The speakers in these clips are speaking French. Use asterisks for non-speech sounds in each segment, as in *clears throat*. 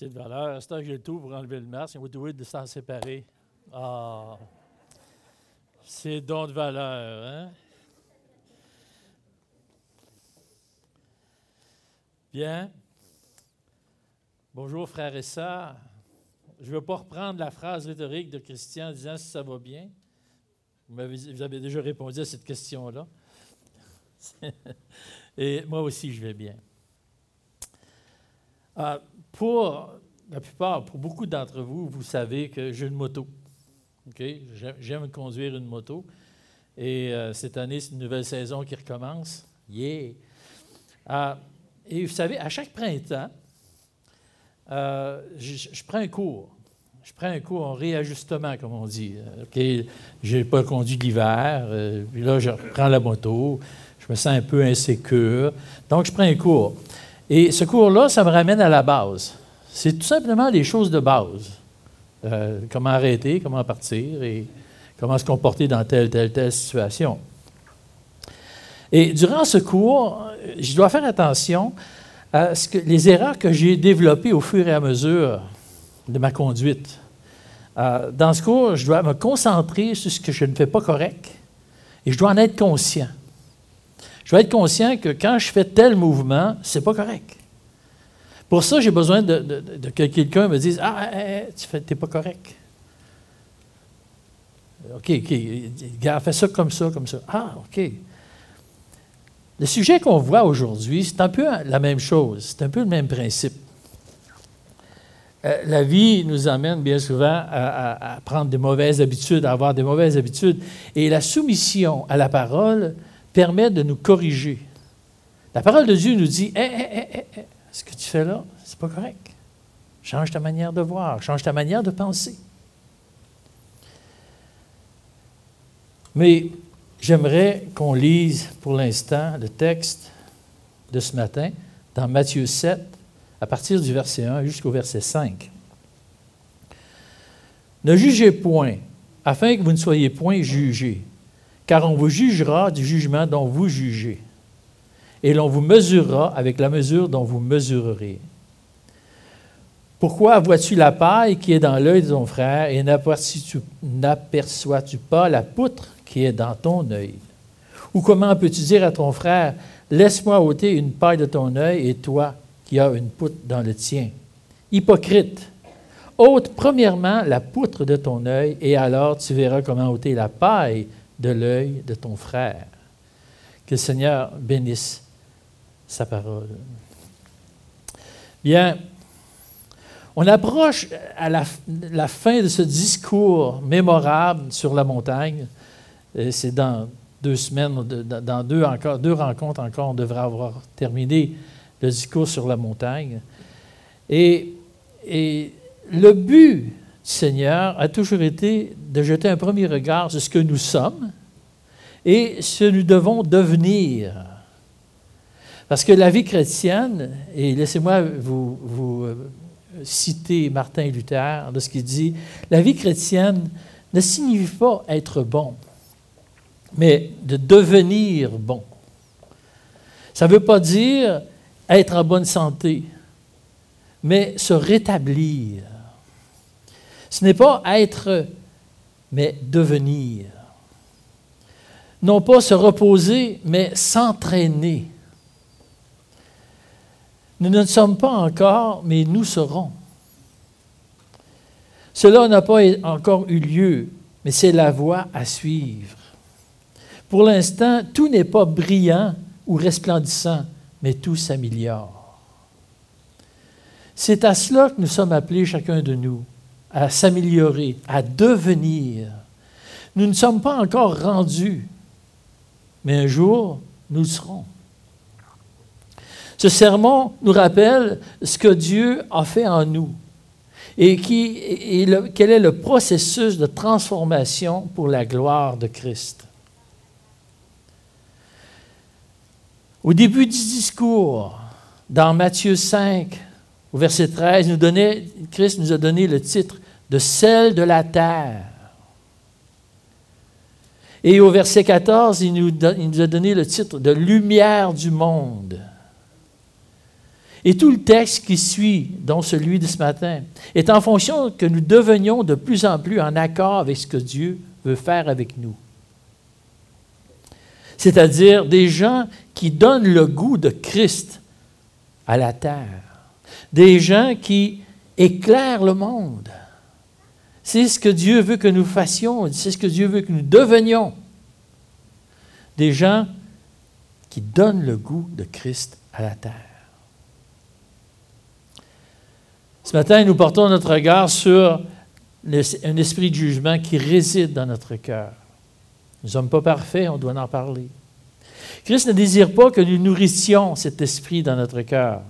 C'est de valeur. À ce temps que j'ai le tout pour enlever le masque, va douer de s'en séparer. Ah, c'est don de valeur, hein? Bien. Bonjour, frères et sœurs. Je ne veux pas reprendre la phrase rhétorique de Christian en disant si ça va bien. Vous, vous avez déjà répondu à cette question-là. *laughs* et moi aussi, je vais bien. Ah, pour la plupart, pour beaucoup d'entre vous, vous savez que j'ai une moto. J'aime conduire une moto. Et euh, cette année, c'est une nouvelle saison qui recommence. Yeah! Ah, et vous savez, à chaque printemps, euh, je, prends un cours. Je prends un cours en réajustement, comme on dit. Je n'ai pas conduit l'hiver, euh, puis là, je reprends la moto, je me sens un peu insécure. Donc, je prends un cours. Et ce cours-là, ça me ramène à la base. C'est tout simplement les choses de base. Euh, comment arrêter, comment partir et comment se comporter dans telle, telle, telle situation. Et durant ce cours, je dois faire attention à ce que, les erreurs que j'ai développées au fur et à mesure de ma conduite. Euh, dans ce cours, je dois me concentrer sur ce que je ne fais pas correct et je dois en être conscient. Je dois être conscient que quand je fais tel mouvement, ce n'est pas correct. Pour ça, j'ai besoin de, que quelqu'un me dise Ah, tu n'es pas correct. OK, OK, fais ça comme ça, comme ça. Ah, OK. Le sujet qu'on voit aujourd'hui, c'est un peu la même chose, c'est un peu le même principe. Euh, la vie nous amène bien souvent à, prendre des mauvaises habitudes, à avoir des mauvaises habitudes. Et la soumission à la parole permet de nous corriger. La parole de Dieu nous dit hé, hé, hé, hé, ce que tu fais là, c'est pas correct. Change ta manière de voir, change ta manière de penser. Mais j'aimerais qu'on lise pour l'instant le texte de ce matin dans Matthieu 7, à partir du verset 1 jusqu'au verset 5. Ne jugez point, afin que vous ne soyez point jugés car on vous jugera du jugement dont vous jugez, et l'on vous mesurera avec la mesure dont vous mesurerez. Pourquoi vois-tu la paille qui est dans l'œil de ton frère et n'aperçois-tu pas la poutre qui est dans ton œil? Ou comment peux-tu dire à ton frère, laisse-moi ôter une paille de ton œil et toi qui as une poutre dans le tien? Hypocrite, ôte premièrement la poutre de ton œil et alors tu verras comment ôter la paille de l'œil de ton frère. Que le Seigneur bénisse sa parole. Bien, on approche à la, fin de ce discours mémorable sur la montagne. C'est dans deux semaines, dans deux, encore, deux rencontres encore, on devrait avoir terminé le discours sur la montagne. Et, et le but Seigneur a toujours été de jeter un premier regard sur ce que nous sommes et ce que nous devons devenir. Parce que la vie chrétienne, et laissez-moi vous, euh, citer Martin Luther de ce qu'il dit, la vie chrétienne ne signifie pas être bon, mais de devenir bon. Ça ne veut pas dire être en bonne santé, mais se rétablir. Ce n'est pas être, mais devenir. Non pas se reposer, mais s'entraîner. Nous ne sommes pas encore, mais nous serons. Cela n'a pas encore eu lieu, mais c'est la voie à suivre. Pour l'instant, tout n'est pas brillant ou resplendissant, mais tout s'améliore. C'est à cela que nous sommes appelés chacun de nous à s'améliorer, à devenir. Nous ne sommes pas encore rendus, mais un jour, nous le serons. Ce sermon nous rappelle ce que Dieu a fait en nous et, quel est le processus de transformation pour la gloire de Christ. Au début du discours, dans Matthieu 5, au verset 13, nous Christ nous a donné le titre de sel de la terre. Et au verset 14, il nous, il nous a donné le titre de lumière du monde. Et tout le texte qui suit, dont celui de ce matin, est en fonction que nous devenions de plus en plus en accord avec ce que Dieu veut faire avec nous. C'est-à-dire des gens qui donnent le goût de Christ à la terre. Des gens qui éclairent le monde. C'est ce que Dieu veut que nous fassions, c'est ce que Dieu veut que nous devenions. Des gens qui donnent le goût de Christ à la terre. Ce matin, nous portons notre regard sur un esprit de jugement qui réside dans notre cœur. Nous ne sommes pas parfaits, on doit en parler. Christ ne désire pas que nous nourrissions cet esprit dans notre cœur.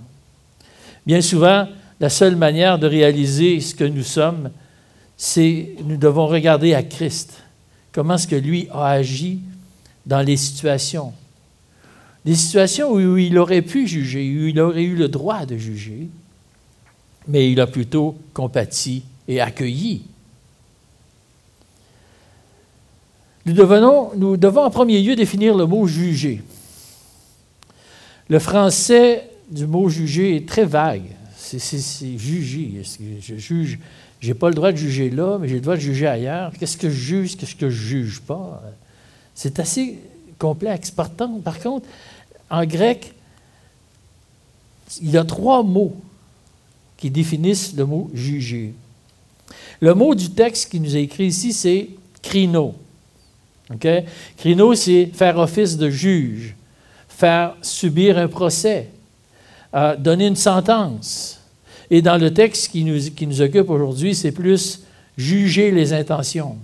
Bien souvent, la seule manière de réaliser ce que nous sommes, c'est nous devons regarder à Christ. Comment est-ce que lui a agi dans les situations? Des situations où il aurait pu juger, où il aurait eu le droit de juger, mais il a plutôt compati et accueilli. Nous, nous devons en premier lieu définir le mot juger. Le français du mot juger est très vague. C'est juger. Je juge? Je n'ai pas le droit de juger là, mais j'ai le droit de juger ailleurs. Qu'est-ce que je juge, qu'est-ce que je juge pas? C'est assez complexe. Par, par contre, en grec, il y a trois mots qui définissent le mot juger. Le mot du texte qui nous est écrit ici, c'est crino. Crino, c'est faire office de juge, faire subir un procès, euh, donner une sentence. Et dans le texte qui nous, qui nous occupe aujourd'hui, c'est plus juger les intentions.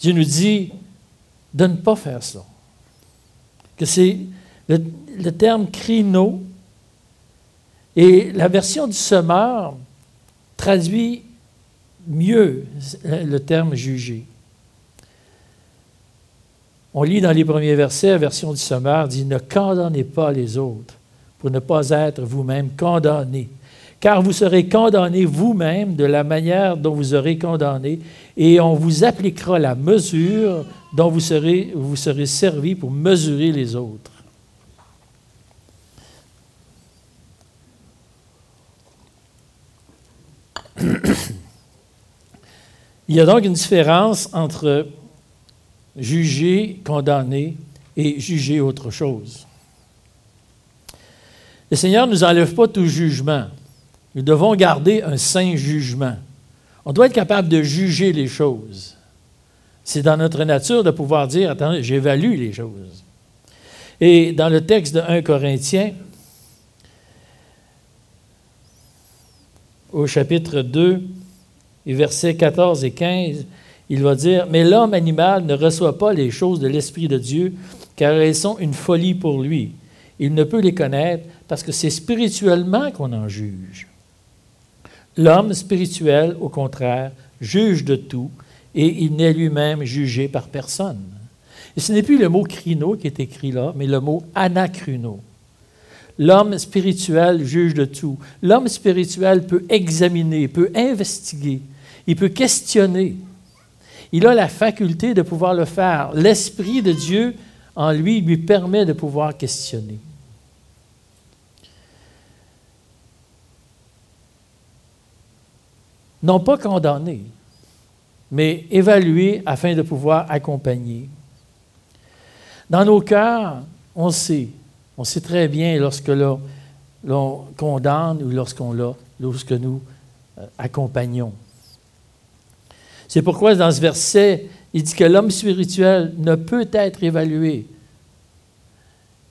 Dieu nous dit de ne pas faire ça. Que c'est le, terme crino et la version du semeur traduit mieux le terme juger. On lit dans les premiers versets, la version du semeur dit Ne condamnez pas les autres pour ne pas être vous-même condamnés. Car vous serez condamnés vous-même de la manière dont vous aurez condamné, et on vous appliquera la mesure dont vous serez, vous serez servi pour mesurer les autres. Il y a donc une différence entre juger, condamner et juger autre chose. Le Seigneur ne nous enlève pas tout jugement. Nous devons garder un saint jugement. On doit être capable de juger les choses. C'est dans notre nature de pouvoir dire, attendez, j'évalue les choses. Et dans le texte de 1 Corinthiens, au chapitre 2, et versets 14 et 15, il va dire, Mais l'homme animal ne reçoit pas les choses de l'Esprit de Dieu, car elles sont une folie pour lui. Il ne peut les connaître parce que c'est spirituellement qu'on en juge. L'homme spirituel, au contraire, juge de tout et il n'est lui-même jugé par personne. Et ce n'est plus le mot crino qui est écrit là, mais le mot anacruno. L'homme spirituel juge de tout. L'homme spirituel peut examiner, peut investiguer, il peut questionner. Il a la faculté de pouvoir le faire. L'Esprit de Dieu en lui lui permet de pouvoir questionner. Non pas condamner, mais évaluer afin de pouvoir accompagner. Dans nos cœurs, on sait, on sait très bien lorsque l'on condamne ou lorsque nous euh, accompagnons. C'est pourquoi dans ce verset, il dit que l'homme spirituel ne peut être évalué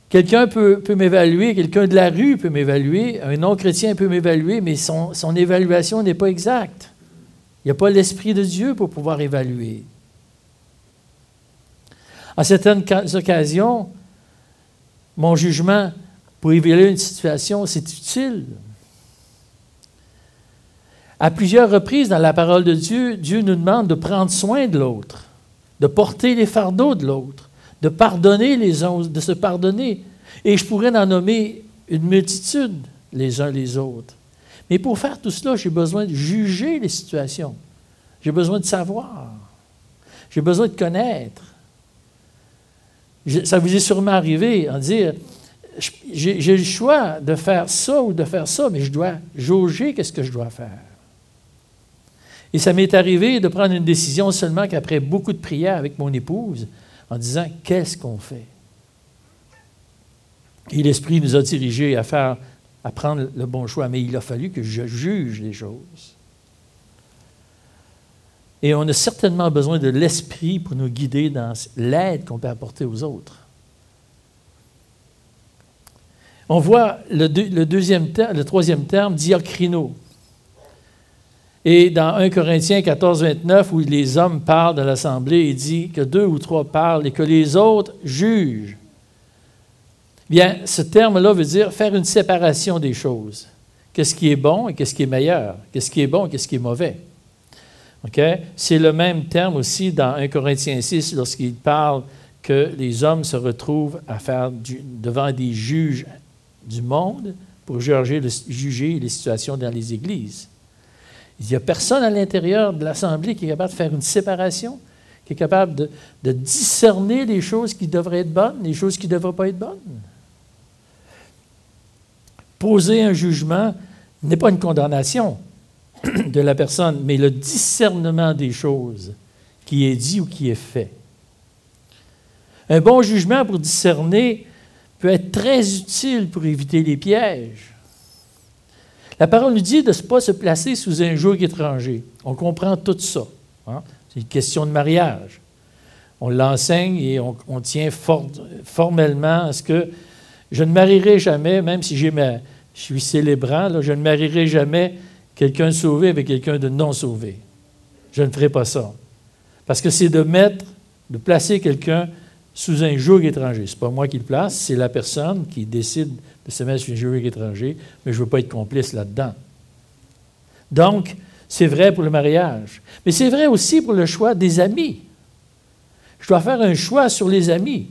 Quelqu'un peut, m'évaluer, quelqu'un de la rue peut m'évaluer, un non-chrétien peut m'évaluer, mais son, son évaluation n'est pas exacte. Il n'y a pas l'Esprit de Dieu pour pouvoir évaluer. À certaines occasions, mon jugement pour évaluer une situation, c'est utile. À plusieurs reprises dans la parole de Dieu, Dieu nous demande de prendre soin de l'autre, de porter les fardeaux de l'autre de pardonner les uns, de se pardonner. Et je pourrais en nommer une multitude les uns les autres. Mais pour faire tout cela, j'ai besoin de juger les situations. J'ai besoin de savoir. J'ai besoin de connaître. Ça vous est sûrement arrivé en dire j'ai le choix de faire ça ou de faire ça, mais je dois jauger qu'est-ce que je dois faire. Et ça m'est arrivé de prendre une décision seulement qu'après beaucoup de prières avec mon épouse, en disant qu'est-ce qu'on fait? Et l'Esprit nous a dirigés à faire, à prendre le bon choix, mais il a fallu que je juge les choses. Et on a certainement besoin de l'Esprit pour nous guider dans l'aide qu'on peut apporter aux autres. On voit le, le troisième terme, diacrino. Et dans 1 Corinthiens 14, 29, où les hommes parlent de l'Assemblée, il dit que deux ou trois parlent et que les autres jugent. Bien, ce terme-là veut dire faire une séparation des choses. Qu'est-ce qui est bon et qu'est-ce qui est meilleur? Qu'est-ce qui est bon et qu'est-ce qui est mauvais? C'est le même terme aussi dans 1 Corinthiens 6 lorsqu'il parle que les hommes se retrouvent à faire devant des juges du monde pour juger les situations dans les églises. Il n'y a personne à l'intérieur de l'Assemblée qui est capable de faire une séparation, qui est capable de, discerner les choses qui devraient être bonnes, les choses qui ne devraient pas être bonnes. Poser un jugement n'est pas une condamnation *clears throat* de la personne, mais le discernement des choses qui est dit ou qui est fait. Un bon jugement pour discerner peut être très utile pour éviter les pièges. La parole nous dit de ne pas se placer sous un joug étranger. On comprend tout ça. Hein. C'est une question de mariage. On l'enseigne et on, tient formellement à ce que je ne marierai jamais, même si j'ai je suis célébrant, je ne marierai jamais quelqu'un sauvé avec quelqu'un de non sauvé. Je ne ferai pas ça. Parce que c'est de mettre, de placer quelqu'un sous un joug étranger. Ce n'est pas moi qui le place, c'est la personne qui décide de se mettre sous un joug étranger, mais je ne veux pas être complice là-dedans. Donc, c'est vrai pour le mariage. Mais c'est vrai aussi pour le choix des amis. Je dois faire un choix sur les amis.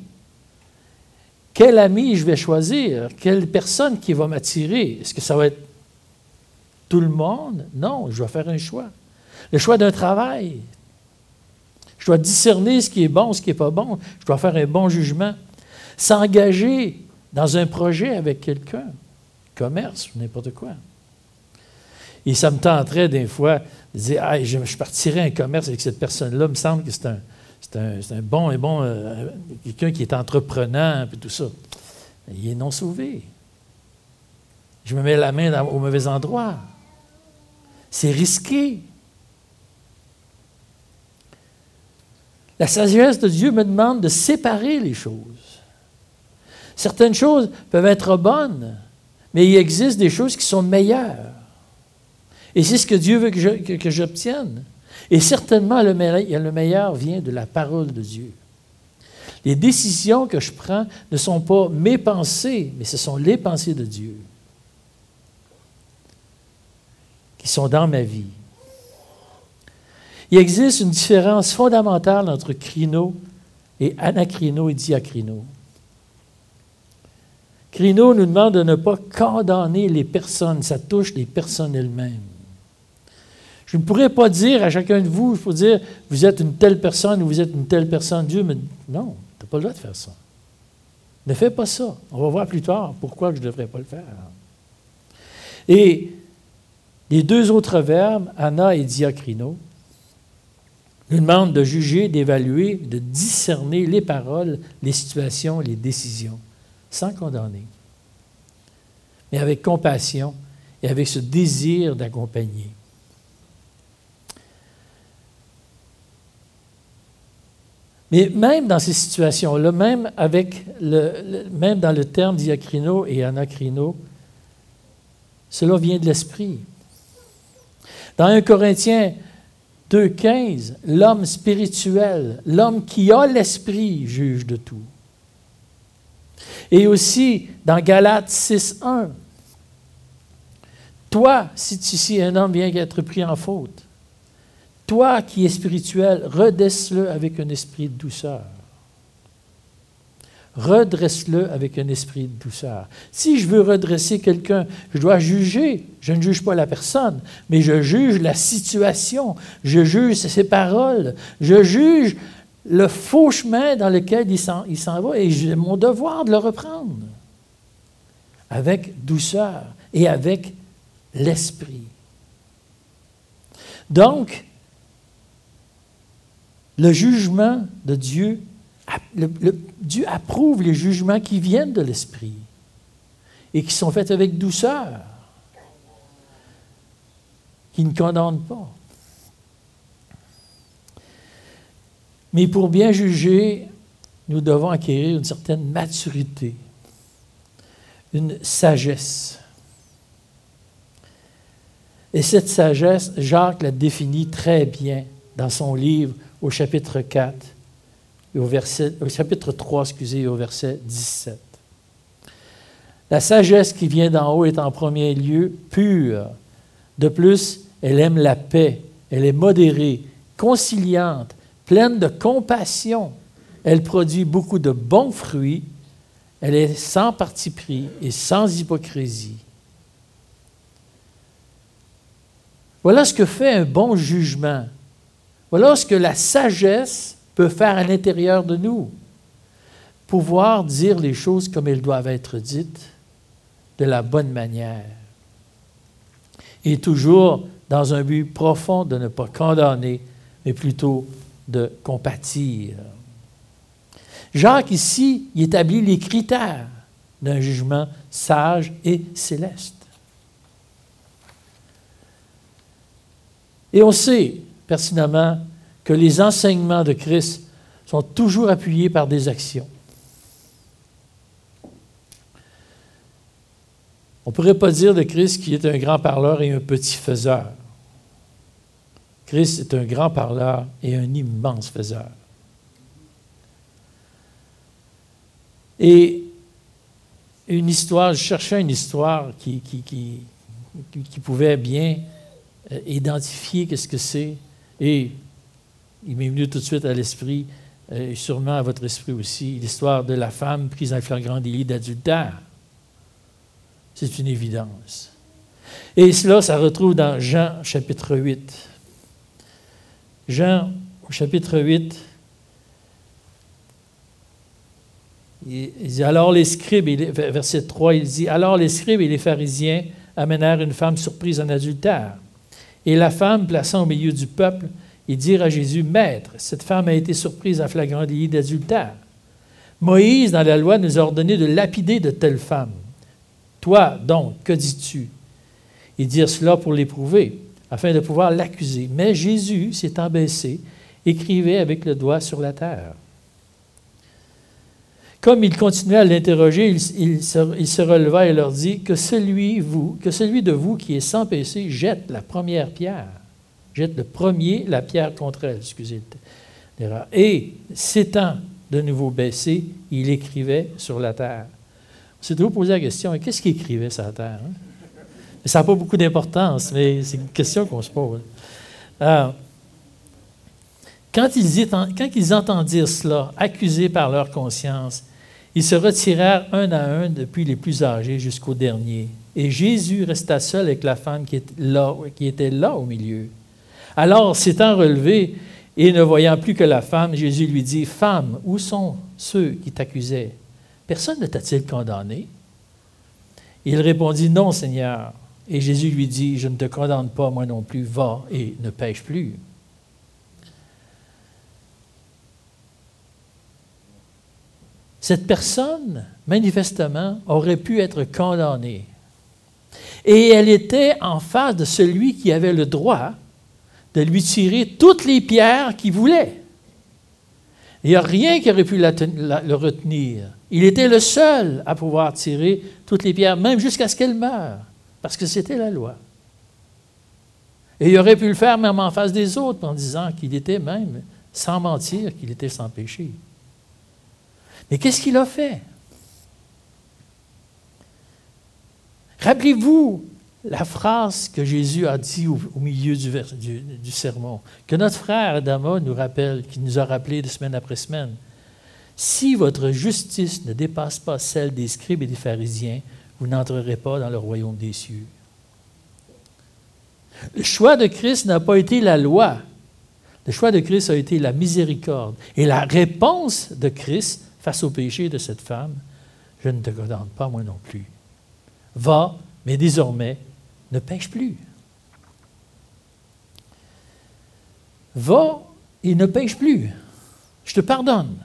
Quel ami je vais choisir? Quelle personne qui va m'attirer? Est-ce que ça va être tout le monde? Non, je dois faire un choix. Le choix d'un travail. Je dois discerner ce qui est bon, ce qui n'est pas bon. Je dois faire un bon jugement. S'engager dans un projet avec quelqu'un, commerce ou n'importe quoi. Et ça me tenterait des fois de dire ah, je, je, partirais un commerce avec cette personne-là. Il me semble que c'est un, un, bon et bon, euh, quelqu'un qui est entreprenant, et tout ça. Il est non sauvé. Je me mets la main au mauvais endroit. C'est risqué. La sagesse de Dieu me demande de séparer les choses. Certaines choses peuvent être bonnes, mais il existe des choses qui sont meilleures. Et c'est ce que Dieu veut que j'obtienne. Et certainement, le meilleur, le meilleur vient de la parole de Dieu. Les décisions que je prends ne sont pas mes pensées, mais ce sont les pensées de Dieu qui sont dans ma vie. Il existe une différence fondamentale entre crino et anacrino et diacrino. Crino nous demande de ne pas condamner les personnes, ça touche les personnes elles-mêmes. Je ne pourrais pas dire à chacun de vous, il faut dire, vous êtes une telle personne ou vous êtes une telle personne. Dieu dit, non, tu n'as pas le droit de faire ça. Ne fais pas ça. On va voir plus tard pourquoi je ne devrais pas le faire. Et les deux autres verbes, ana et diacrino, nous demandent de juger, d'évaluer, de discerner les paroles, les situations, les décisions, sans condamner, mais avec compassion et avec ce désir d'accompagner. Mais même dans ces situations-là, même, avec le, même dans le terme diacrino et anacrino, cela vient de l'esprit. Dans 1 Corinthiens 2.15, l'homme spirituel, l'homme qui a l'esprit, juge de tout. Et aussi dans Galates 6.1, toi, si, si un homme vient d'être pris en faute, toi qui es spirituel, redresse-le avec un esprit de douceur. Redresse-le avec un esprit de douceur. Si je veux redresser quelqu'un, je dois juger. Je ne juge pas la personne, mais je juge la situation. Je juge ses paroles. Je juge le faux chemin dans lequel il s'en va et j'ai mon devoir de le reprendre. avec douceur et avec l'esprit. Donc, le jugement de Dieu, Dieu approuve les jugements qui viennent de l'esprit et qui sont faits avec douceur, qui ne condamnent pas. Mais pour bien juger, nous devons acquérir une certaine maturité, une sagesse. Et cette sagesse, Jacques la définit très bien dans son livre au chapitre 4, au, au chapitre 3, excusez, au verset 17. La sagesse qui vient d'en haut est en premier lieu pure. De plus, elle aime la paix, elle est modérée, conciliante, pleine de compassion. Elle produit beaucoup de bons fruits. Elle est sans parti pris et sans hypocrisie. Voilà ce que fait un bon jugement. Voilà ce que la sagesse peut faire à l'intérieur de nous. Pouvoir dire les choses comme elles doivent être dites de la bonne manière. Et toujours dans un but profond de ne pas condamner, mais plutôt de compatir. Jacques, ici, il établit les critères d'un jugement sage et céleste. Et on sait pertinemment que les enseignements de Christ sont toujours appuyés par des actions. On ne pourrait pas dire de Christ qu'il est un grand parleur et un petit faiseur. Christ est un grand parleur et un immense faiseur. Et une histoire, je cherchais une histoire qui, pouvait bien euh, identifier qu'est-ce que c'est. Et il m'est venu tout de suite à l'esprit, et sûrement à votre esprit aussi, l'histoire de la femme prise en flagrant délit d'adultère. C'est une évidence. Et cela, ça retrouve dans Jean chapitre 8. Jean au chapitre 8, il dit, alors les scribes, verset 3, il dit, alors les scribes et les pharisiens amenèrent une femme surprise en adultère. Et la femme, plaçant au milieu du peuple, ils dirent à Jésus, Maître, cette femme a été surprise en flagrant délit d'adultère. Moïse, dans la loi, nous a ordonné de lapider de telles femmes. Toi, donc, que dis-tu? Ils dirent cela pour l'éprouver, afin de pouvoir l'accuser. Mais Jésus, s'étant baissé, écrivait avec le doigt sur la terre. Comme il continuait à l'interroger, il, se, releva et leur dit que celui, que celui de vous qui est sans péché jette la première pierre. Jette le premier la pierre contre elle, excusez l'erreur. Et s'étant de nouveau baissé, il écrivait sur la terre. C'est de vous poser la question, qu'est-ce qu'il écrivait sur la terre? Hein? Ça n'a pas beaucoup d'importance, mais c'est une question qu'on se pose. Euh, quand ils, quand ils entendirent cela, accusés par leur conscience, ils se retirèrent un à un depuis les plus âgés jusqu'au dernier. Et Jésus resta seul avec la femme qui était là, qui était là au milieu. Alors, s'étant relevé et ne voyant plus que la femme, Jésus lui dit, Femme, où sont ceux qui t'accusaient? Personne ne t'a-t-il condamné Il répondit, Non, Seigneur. Et Jésus lui dit, Je ne te condamne pas, moi non plus, va et ne pêche plus. Cette personne, manifestement, aurait pu être condamnée. Et elle était en face de celui qui avait le droit de lui tirer toutes les pierres qu'il voulait. Il n'y a rien qui aurait pu le retenir. Il était le seul à pouvoir tirer toutes les pierres, même jusqu'à ce qu'elle meure, parce que c'était la loi. Et il aurait pu le faire même en face des autres en disant qu'il était même, sans mentir, qu'il était sans péché. Mais qu'est-ce qu'il a fait? Rappelez-vous la phrase que Jésus a dit au, milieu du, sermon, que notre frère Adama nous rappelle, qui nous a rappelé de semaine après semaine. Si votre justice ne dépasse pas celle des scribes et des pharisiens, vous n'entrerez pas dans le royaume des cieux. Le choix de Christ n'a pas été la loi. Le choix de Christ a été la miséricorde. Et la réponse de Christ face au péché de cette femme, je ne te condamne pas, moi non plus. Va, mais désormais, ne pêche plus. Va et ne pêche plus. Je te pardonne.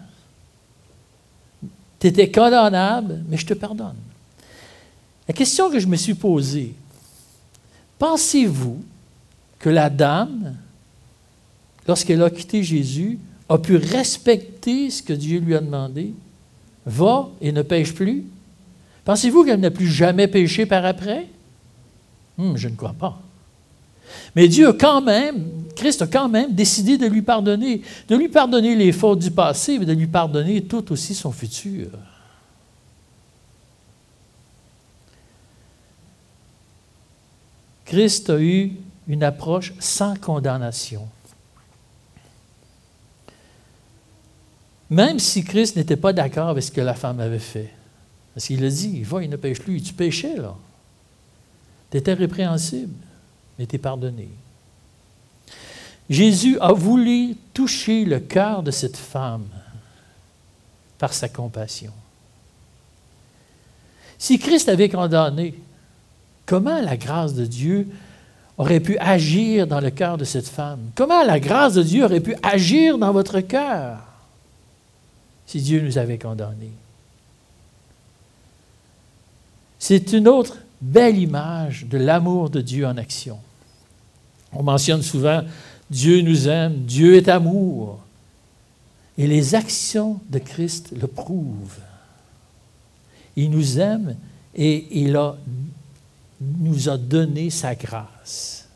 Tu étais condamnable, mais je te pardonne. La question que je me suis posée, pensez-vous que la dame, lorsqu'elle a quitté Jésus, a pu respecter ce que Dieu lui a demandé? Va et ne pêche plus? Pensez-vous qu'elle n'a plus jamais péché par après? Hmm, je ne crois pas. Mais Dieu a quand même, Christ a quand même décidé de lui pardonner, de lui pardonner les fautes du passé, mais de lui pardonner tout aussi son futur. Christ a eu une approche sans condamnation. Même si Christ n'était pas d'accord avec ce que la femme avait fait. Parce qu'il a dit, va, il ne pêche plus. Tu péchais, là. Tu répréhensible, mais tu pardonné. Jésus a voulu toucher le cœur de cette femme par sa compassion. Si Christ avait condamné, comment la grâce de Dieu aurait pu agir dans le cœur de cette femme? Comment la grâce de Dieu aurait pu agir dans votre cœur si Dieu nous avait condamnés? C'est une autre belle image de l'amour de Dieu en action. On mentionne souvent Dieu nous aime, Dieu est amour. Et les actions de Christ le prouvent. Il nous aime et il a, nous a donné sa grâce.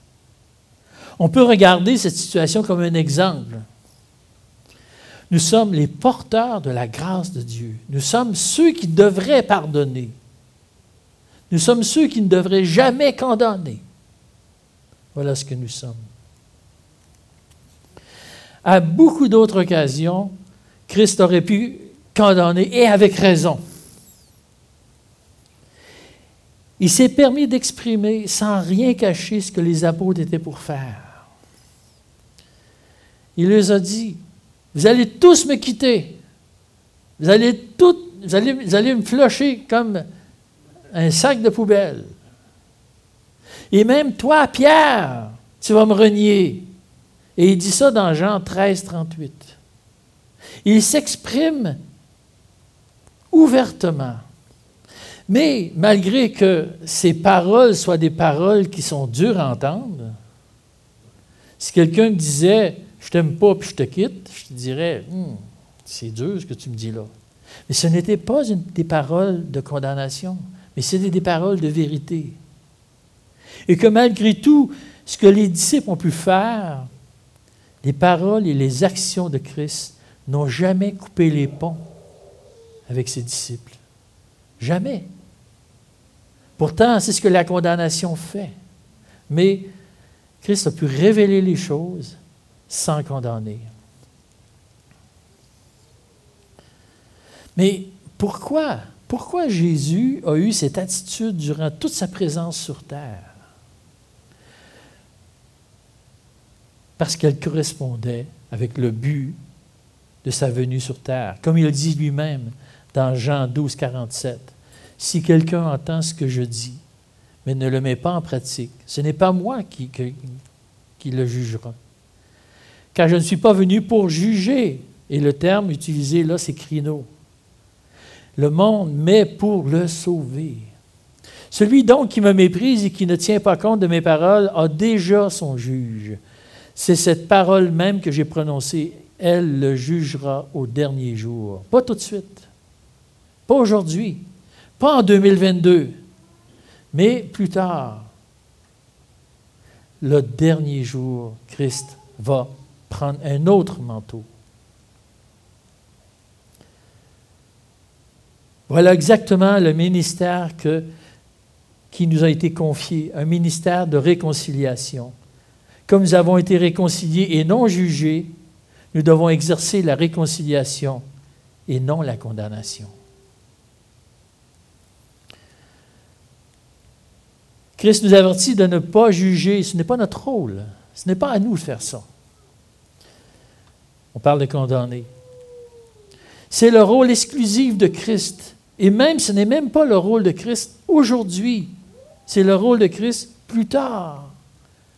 On peut regarder cette situation comme un exemple. Nous sommes les porteurs de la grâce de Dieu. Nous sommes ceux qui devraient pardonner. Nous sommes ceux qui ne devraient jamais condamner. Voilà ce que nous sommes. À beaucoup d'autres occasions, Christ aurait pu condamner, et avec raison. Il s'est permis d'exprimer sans rien cacher ce que les apôtres étaient pour faire. Il leur a dit, vous allez tous me quitter. Vous allez, tout, vous allez, vous allez me flocher comme un sac de poubelle. Et même toi, Pierre, tu vas me renier. Et il dit ça dans Jean 13, 38. Il s'exprime ouvertement. Mais malgré que ces paroles soient des paroles qui sont dures à entendre, si quelqu'un disait Je t'aime pas puis je te quitte, je te dirais hum, C'est dur ce que tu me dis là. Mais ce n'était pas des paroles de condamnation mais c'était des paroles de vérité. Et que malgré tout, ce que les disciples ont pu faire, les paroles et les actions de Christ n'ont jamais coupé les ponts avec ses disciples. Jamais. Pourtant, c'est ce que la condamnation fait. Mais Christ a pu révéler les choses sans condamner. Mais pourquoi pourquoi Jésus a eu cette attitude durant toute sa présence sur terre? Parce qu'elle correspondait avec le but de sa venue sur terre. Comme il dit lui-même dans Jean 12, 47, Si quelqu'un entend ce que je dis, mais ne le met pas en pratique, ce n'est pas moi qui, qui le jugera. Car je ne suis pas venu pour juger. Et le terme utilisé là, c'est crino le monde, mais pour le sauver. Celui donc qui me méprise et qui ne tient pas compte de mes paroles a déjà son juge. C'est cette parole même que j'ai prononcée. Elle le jugera au dernier jour. Pas tout de suite. Pas aujourd'hui. Pas en 2022. Mais plus tard. Le dernier jour, Christ va prendre un autre manteau. Voilà exactement le ministère qui nous a été confié, un ministère de réconciliation. Comme nous avons été réconciliés et non jugés, nous devons exercer la réconciliation et non la condamnation. Christ nous avertit de ne pas juger. Ce n'est pas notre rôle. Ce n'est pas à nous de faire ça. On parle de condamner. C'est le rôle exclusif de Christ Et même, ce n'est même pas le rôle de Christ aujourd'hui, c'est le rôle de Christ plus tard,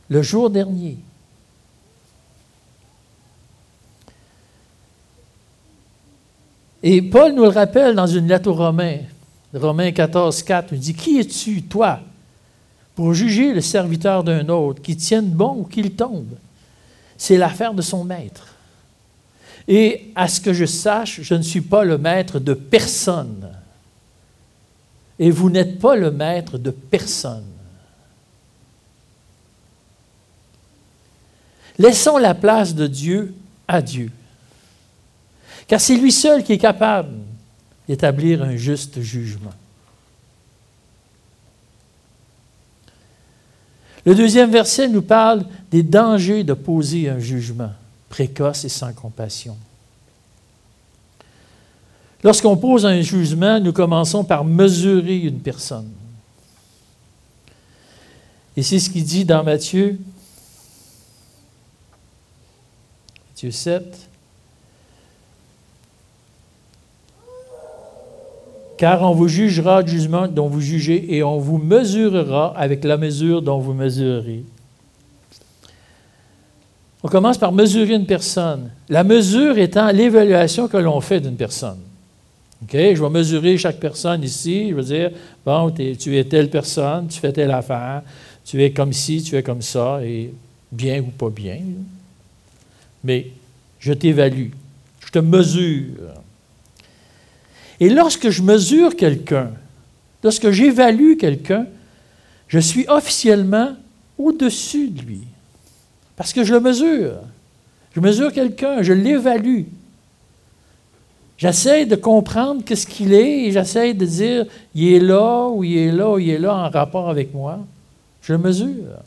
le jour dernier. Et Paul nous le rappelle dans une lettre aux Romains, Romains 14, 4, il dit, Qui es-tu, toi, pour juger le serviteur d'un autre, qui tienne bon ou qu'il tombe? C'est l'affaire de son maître. Et à ce que je sache, je ne suis pas le maître de personne. Et vous n'êtes pas le maître de personne. Laissons la place de Dieu à Dieu. Car c'est lui seul qui est capable d'établir un juste jugement. Le deuxième verset nous parle des dangers de poser un jugement précoce et sans compassion. Lorsqu'on pose un jugement, nous commençons par mesurer une personne. Et c'est ce qu'il dit dans Matthieu, Matthieu 7, car on vous jugera du jugement dont vous jugez et on vous mesurera avec la mesure dont vous mesurez. On commence par mesurer une personne. La mesure étant l'évaluation que l'on fait d'une personne. Je vais mesurer chaque personne ici. Je vais dire, bon, tu es telle personne, tu fais telle affaire, tu es comme ci, tu es comme ça, et bien ou pas bien. Mais je t'évalue, je te mesure. Et lorsque je mesure quelqu'un, lorsque j'évalue quelqu'un, je suis officiellement au-dessus de lui. Parce que je le mesure. Je mesure quelqu'un, je l'évalue. J'essaie de comprendre qu'est-ce qu'il est et j'essaie de dire, il est là ou il est là ou il est là en rapport avec moi. Je mesure.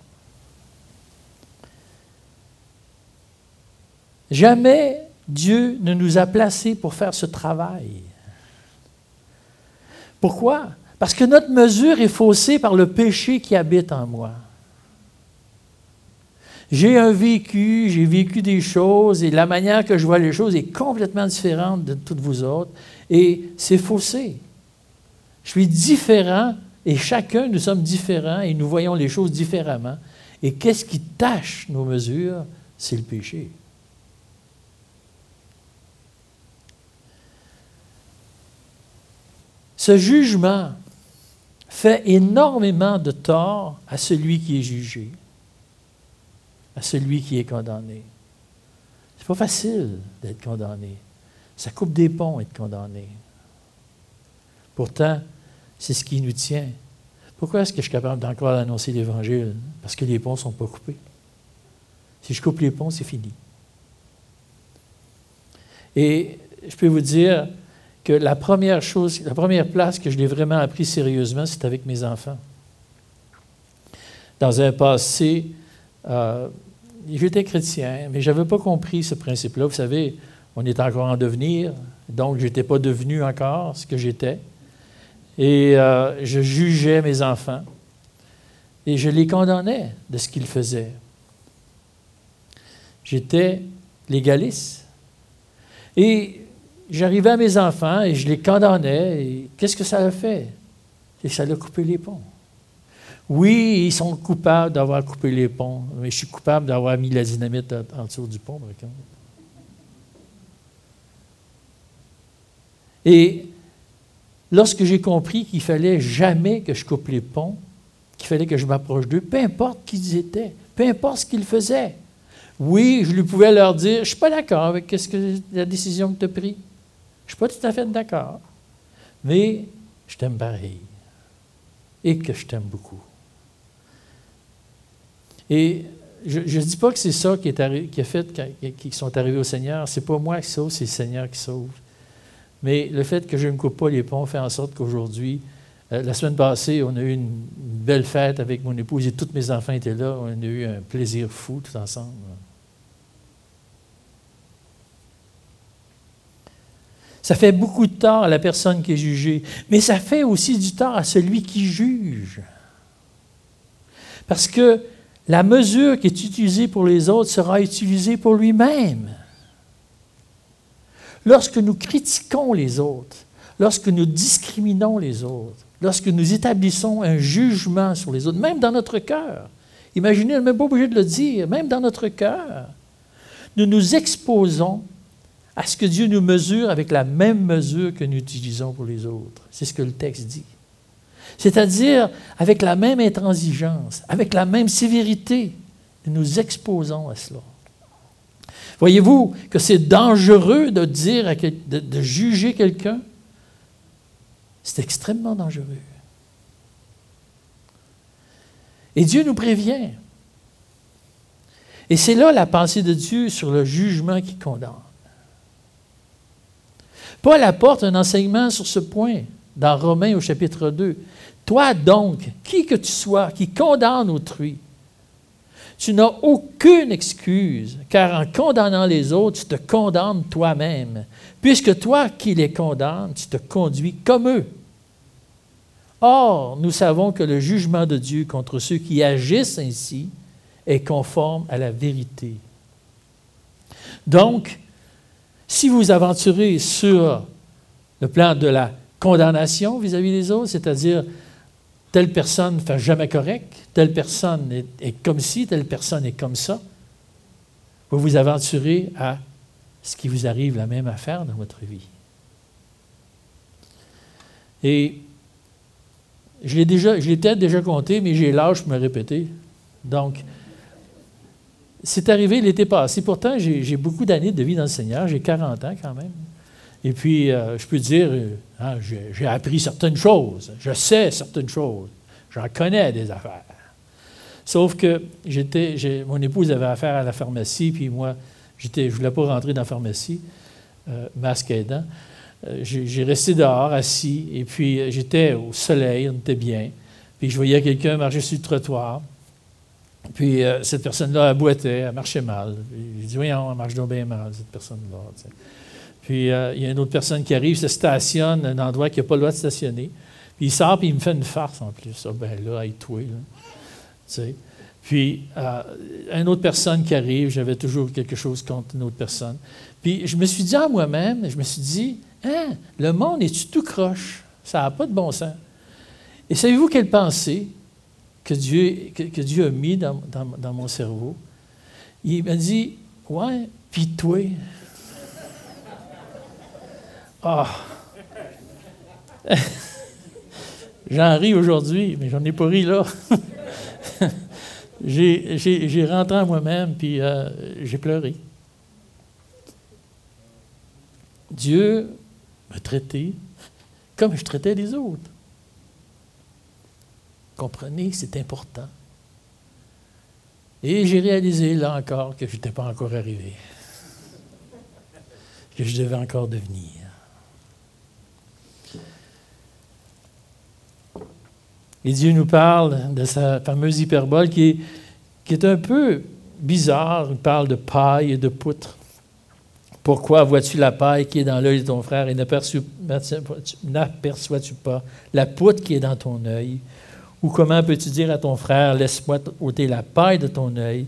Jamais Dieu ne nous a placés pour faire ce travail. Pourquoi? Parce que notre mesure est faussée par le péché qui habite en moi. J'ai un vécu, j'ai vécu des choses et la manière que je vois les choses est complètement différente de toutes vous autres et c'est faussé. Je suis différent et chacun, nous sommes différents et nous voyons les choses différemment. Et qu'est-ce qui tâche nos mesures? C'est le péché. Ce jugement fait énormément de tort à celui qui est jugé, à celui qui est condamné. C'est pas facile d'être condamné. Ça coupe des ponts être condamné. Pourtant, c'est ce qui nous tient. Pourquoi est-ce que je suis capable d'encore annoncer l'Évangile? Parce que les ponts ne sont pas coupés. Si je coupe les ponts, c'est fini. Et je peux vous dire, que la première chose, la première place que je l'ai vraiment appris sérieusement, c'est avec mes enfants. Dans un passé, euh, j'étais chrétien, mais je n'avais pas compris ce principe-là. Vous savez, on est encore en devenir, donc je n'étais pas devenu encore ce que j'étais. Et euh, je jugeais mes enfants et je les condamnais de ce qu'ils faisaient. J'étais légaliste. Et j'arrivais à mes enfants et je les condamnais. Et qu'est-ce que ça a fait? Et ça a coupé les ponts. Oui, ils sont coupables d'avoir coupé les ponts, mais je suis coupable d'avoir mis la dynamite en dessous du pont, Et lorsque j'ai compris qu'il fallait jamais que je coupe les ponts, qu'il fallait que je m'approche d'eux, peu importe qui ils étaient, peu importe ce qu'ils faisaient. Oui, je lui pouvais leur dire, je ne suis pas d'accord avec ce que, la décision que tu as prise. Je ne suis pas tout à fait d'accord, mais je t'aime pareil et que je t'aime beaucoup. Et je ne dis pas que c'est ça qui, est a fait qui sont arrivés au Seigneur. Ce n'est pas moi qui sauve, c'est le Seigneur qui sauve. Mais le fait que je ne coupe pas les ponts fait en sorte qu'aujourd'hui, euh, la semaine passée, on a eu une, belle fête avec mon épouse et tous mes enfants étaient là. On a eu un plaisir fou tout ensemble. Ça fait beaucoup de tort à la personne qui est jugée, mais ça fait aussi du tort à celui qui juge. Parce que la mesure qui est utilisée pour les autres sera utilisée pour lui-même. Lorsque nous critiquons les autres, lorsque nous discriminons les autres, lorsque nous établissons un jugement sur les autres, même dans notre cœur. Imaginez, on n'est même pas obligé de le dire, même dans notre cœur. Nous nous exposons à ce que Dieu nous mesure avec la même mesure que nous utilisons pour les autres. C'est ce que le texte dit. C'est-à-dire avec la même intransigeance, avec la même sévérité, nous nous exposons à cela. Voyez-vous que c'est dangereux de dire, de, de juger quelqu'un? C'est extrêmement dangereux. Et Dieu nous prévient. Et c'est là la pensée de Dieu sur le jugement qui condamne. Paul apporte un enseignement sur ce point dans Romains au chapitre 2. Toi donc, qui que tu sois, qui condamne autrui, tu n'as aucune excuse, car en condamnant les autres, tu te condamnes toi-même, puisque toi qui les condamnes, tu te conduis comme eux. Or, nous savons que le jugement de Dieu contre ceux qui agissent ainsi est conforme à la vérité. Donc, si vous aventurez sur le plan de la condamnation vis-à-vis des autres, c'est-à-dire telle personne ne fait jamais correct, telle personne est, comme ci, telle personne est comme ça, vous vous aventurez à ce qui vous arrive la même affaire dans votre vie. Et je l'ai peut-être déjà compté, mais j'ai l'âge pour me répéter. Donc, c'est arrivé l'été passé. Pourtant, j'ai beaucoup d'années de vie dans le Seigneur. J'ai 40 ans quand même. Et puis, euh, je peux dire, euh, hein, j'ai appris certaines choses. Je sais certaines choses. J'en connais des affaires. Sauf que j'étais, mon épouse avait affaire à la pharmacie, puis moi, je ne voulais pas rentrer dans la pharmacie, euh, masque aidant. j'ai resté dehors, assis, et puis j'étais au soleil, on était bien. Puis je voyais quelqu'un marcher sur le trottoir. Puis cette personne-là, elle boitait, elle marchait mal. J'ai dit, voyons, elle marche donc bien mal, cette personne-là. Puis euh, il y a une autre personne qui arrive, se stationne à un endroit qui n'a pas le droit de stationner. Puis il sort, puis il me fait une farce en plus. Ah ben là, il toi, là. Puis euh, une autre personne qui arrive, j'avais toujours quelque chose contre une autre personne. Puis je me suis dit à moi-même, je me suis dit, hein, le monde est-tu tout croche? Ça n'a pas de bon sens. Et savez-vous quelle pensée que Dieu, que, Dieu a mis dans, dans mon cerveau? Il m'a dit, ouais, puis toi, ah! j'en ris aujourd'hui, mais j'en ai pas ri là. *laughs* j'ai rentré en moi-même, puis euh, j'ai pleuré. Dieu m'a traité comme je traitais les autres. Comprenez, c'est important. Et j'ai réalisé là encore que je n'étais pas encore arrivé, que je devais encore devenir. Et Dieu nous parle de sa fameuse hyperbole qui est, un peu bizarre. Il parle de paille et de poutre. Pourquoi vois-tu la paille qui est dans l'œil de ton frère et n'aperçois-tu pas la poutre qui est dans ton œil? Ou comment peux-tu dire à ton frère, laisse-moi ôter la paille de ton œil,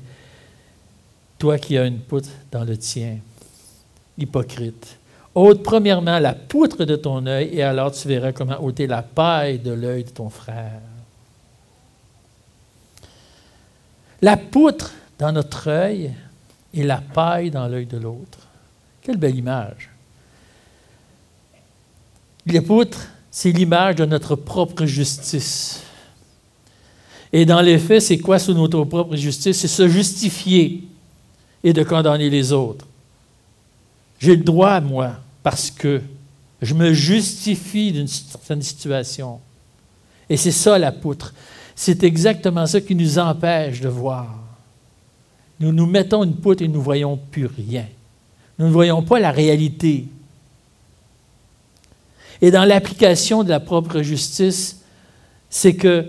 toi qui as une poutre dans le tien? Hypocrite. Ôte premièrement la poutre de ton œil, et alors tu verras comment ôter la paille de l'œil de ton frère. La poutre dans notre œil et la paille dans l'œil de l'autre. Quelle belle image. La poutre, c'est l'image de notre propre justice. Et dans les faits, c'est quoi sous notre propre justice? C'est se justifier et de condamner les autres. J'ai le droit, moi, parce que je me justifie d'une certaine situation. Et c'est ça la poutre. C'est exactement ça qui nous empêche de voir. Nous nous mettons une poutre et nous ne voyons plus rien. Nous ne voyons pas la réalité. Et dans l'application de la propre justice, c'est que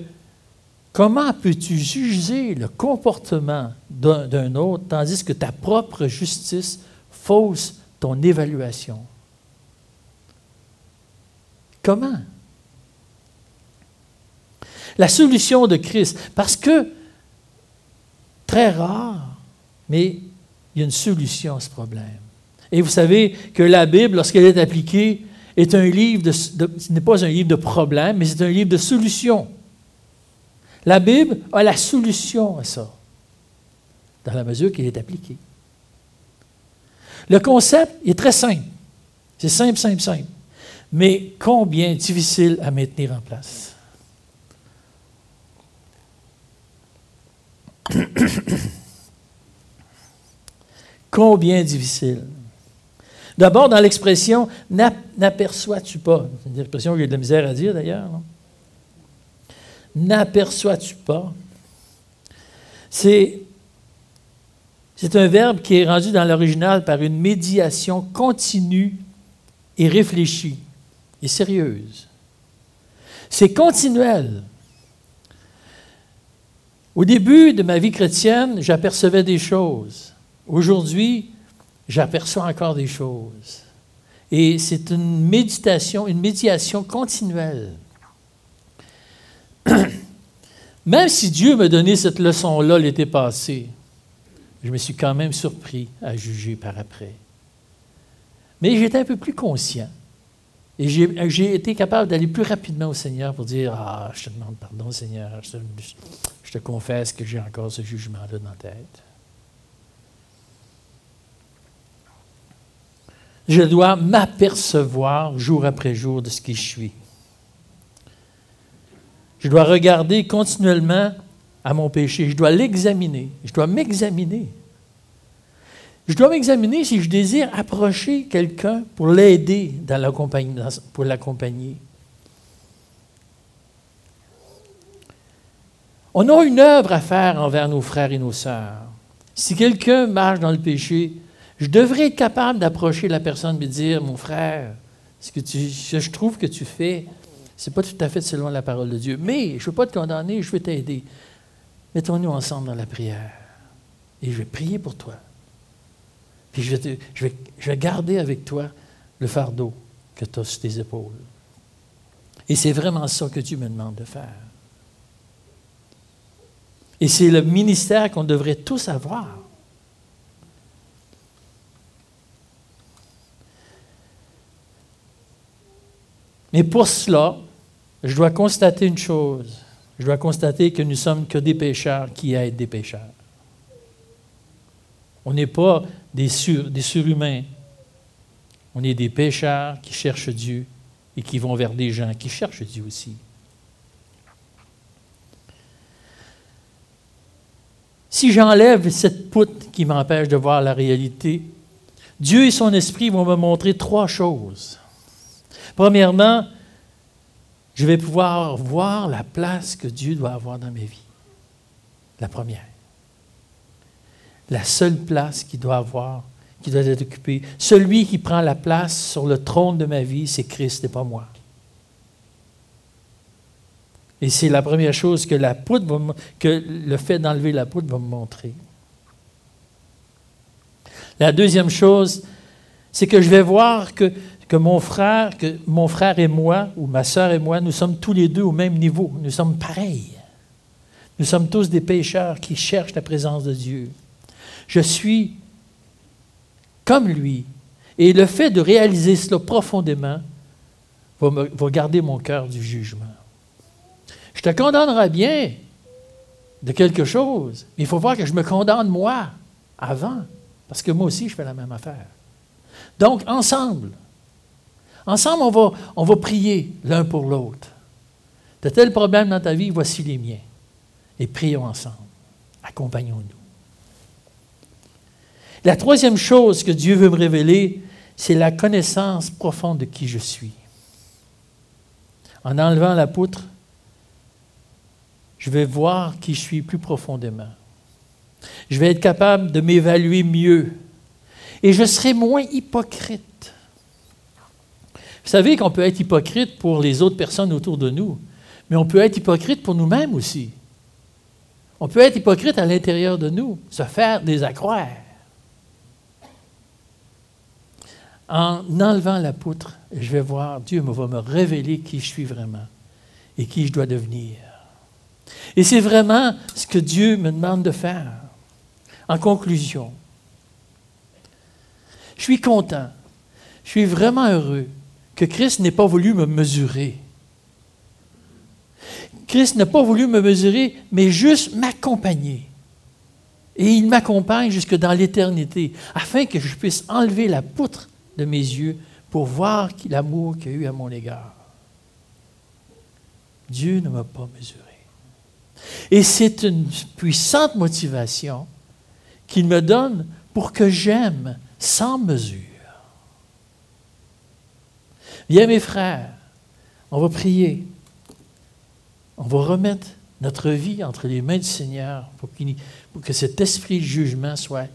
comment peux-tu juger le comportement d'un autre tandis que ta propre justice fausse ton évaluation? Comment? La solution de Christ, parce que très rare, mais il y a une solution à ce problème. Et vous savez que la Bible, lorsqu'elle est appliquée, est un livre ce n'est pas un livre de problèmes, mais c'est un livre de solutions. La Bible a la solution à ça, dans la mesure qu'il est appliqué. Le concept est très simple. C'est simple, simple, simple. Mais combien difficile à maintenir en place. *coughs* combien difficile. D'abord, dans l'expression n'aperçois-tu pas, c'est une expression que j'ai de la misère à dire d'ailleurs. N'aperçois-tu pas C'est c'est un verbe qui est rendu dans l'original par une médiation continue et réfléchie et sérieuse. C'est continuel. Au début de ma vie chrétienne, j'apercevais des choses. Aujourd'hui, j'aperçois encore des choses. Et c'est une méditation, une médiation continuelle. *clears throat* Même si Dieu m'a donné cette leçon-là l'été passé, je me suis quand même surpris à juger par après. Mais j'étais un peu plus conscient. Et j'ai été capable d'aller plus rapidement au Seigneur pour dire Ah, je te demande pardon, Seigneur, je te, je te confesse que j'ai encore ce jugement-là dans la tête. Je dois m'apercevoir jour après jour de ce qui je suis. Je dois regarder continuellement à mon péché. Je dois l'examiner. Je dois m'examiner. Je dois m'examiner si je désire approcher quelqu'un pour l'aider dans pour l'accompagner. On a une œuvre à faire envers nos frères et nos sœurs. Si quelqu'un marche dans le péché, je devrais être capable d'approcher la personne et dire Mon frère, ce que, tu, ce que je trouve que tu fais, ce n'est pas tout à fait selon la parole de Dieu. Mais je ne veux pas te condamner, je veux t'aider. Mettons-nous ensemble dans la prière. Et je vais prier pour toi. Puis je vais, garder avec toi le fardeau que tu as sur tes épaules. Et c'est vraiment ça que Dieu me demande de faire. Et c'est le ministère qu'on devrait tous avoir. Mais pour cela, je dois constater une chose. Je dois constater que nous sommes que des pécheurs qui aident des pécheurs. On n'est pas des, surhumains. On est des pécheurs qui cherchent Dieu et qui vont vers des gens qui cherchent Dieu aussi. Si j'enlève cette poutre qui m'empêche de voir la réalité, Dieu et son esprit vont me montrer trois choses. Premièrement, je vais pouvoir voir la place que Dieu doit avoir dans ma vie. La première. La seule place qu'il doit avoir, qui doit être occupée. Celui qui prend la place sur le trône de ma vie, c'est Christ et pas moi. Et c'est la première chose que, la poudre que le fait d'enlever la poudre va me montrer. La deuxième chose, c'est que je vais voir que que mon frère, que mon frère et moi, ou ma sœur et moi, nous sommes tous les deux au même niveau. Nous sommes pareils. Nous sommes tous des pécheurs qui cherchent la présence de Dieu. Je suis comme lui. Et le fait de réaliser cela profondément va, va garder mon cœur du jugement. Je te condamnerai bien de quelque chose, mais il faut voir que je me condamne moi avant, parce que moi aussi je fais la même affaire. Donc, ensemble, Ensemble, on va, on va prier l'un pour l'autre. Tu as tel problème dans ta vie, voici les miens. Et prions ensemble. Accompagnons-nous. La troisième chose que Dieu veut me révéler, c'est la connaissance profonde de qui je suis. En enlevant la poutre, je vais voir qui je suis plus profondément. Je vais être capable de m'évaluer mieux. Et je serai moins hypocrite. Vous savez qu'on peut être hypocrite pour les autres personnes autour de nous, mais on peut être hypocrite pour nous-mêmes aussi. On peut être hypocrite à l'intérieur de nous, se faire des. En enlevant la poutre, je vais voir, Dieu va me révéler qui je suis vraiment et qui je dois devenir. Et c'est vraiment ce que Dieu me demande de faire. En conclusion, je suis content, je suis vraiment heureux que Christ n'ait pas voulu me mesurer. Christ n'a pas voulu me mesurer, mais juste m'accompagner. Et il m'accompagne jusque dans l'éternité, afin que je puisse enlever la poutre de mes yeux pour voir l'amour qu'il a eu à mon égard. Dieu ne m'a pas mesuré. Et c'est une puissante motivation qu'il me donne pour que j'aime sans mesure. Bien, mes frères, on va prier. On va remettre notre vie entre les mains du Seigneur pour, que cet esprit de jugement soit,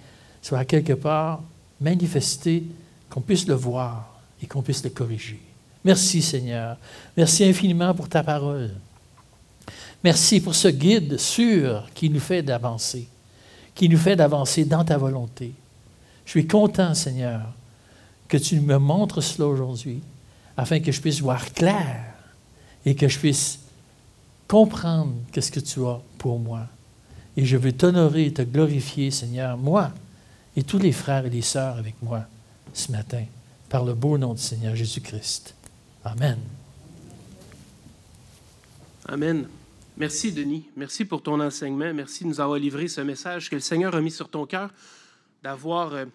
soit quelque part manifesté, qu'on puisse le voir et qu'on puisse le corriger. Merci Seigneur. Merci infiniment pour ta parole. Merci pour ce guide sûr qui nous fait d'avancer, qui nous fait d'avancer dans ta volonté. Je suis content, Seigneur, que tu me montres cela aujourd'hui, afin que je puisse voir clair et que je puisse comprendre qu'est-ce que tu as pour moi. Et je veux t'honorer et te glorifier, Seigneur, moi et tous les frères et les sœurs avec moi ce matin, par le beau nom du Seigneur Jésus-Christ. Amen. Amen. Merci, Denis. Merci pour ton enseignement. Merci de nous avoir livré ce message que le Seigneur a mis sur ton cœur, d'avoir euh,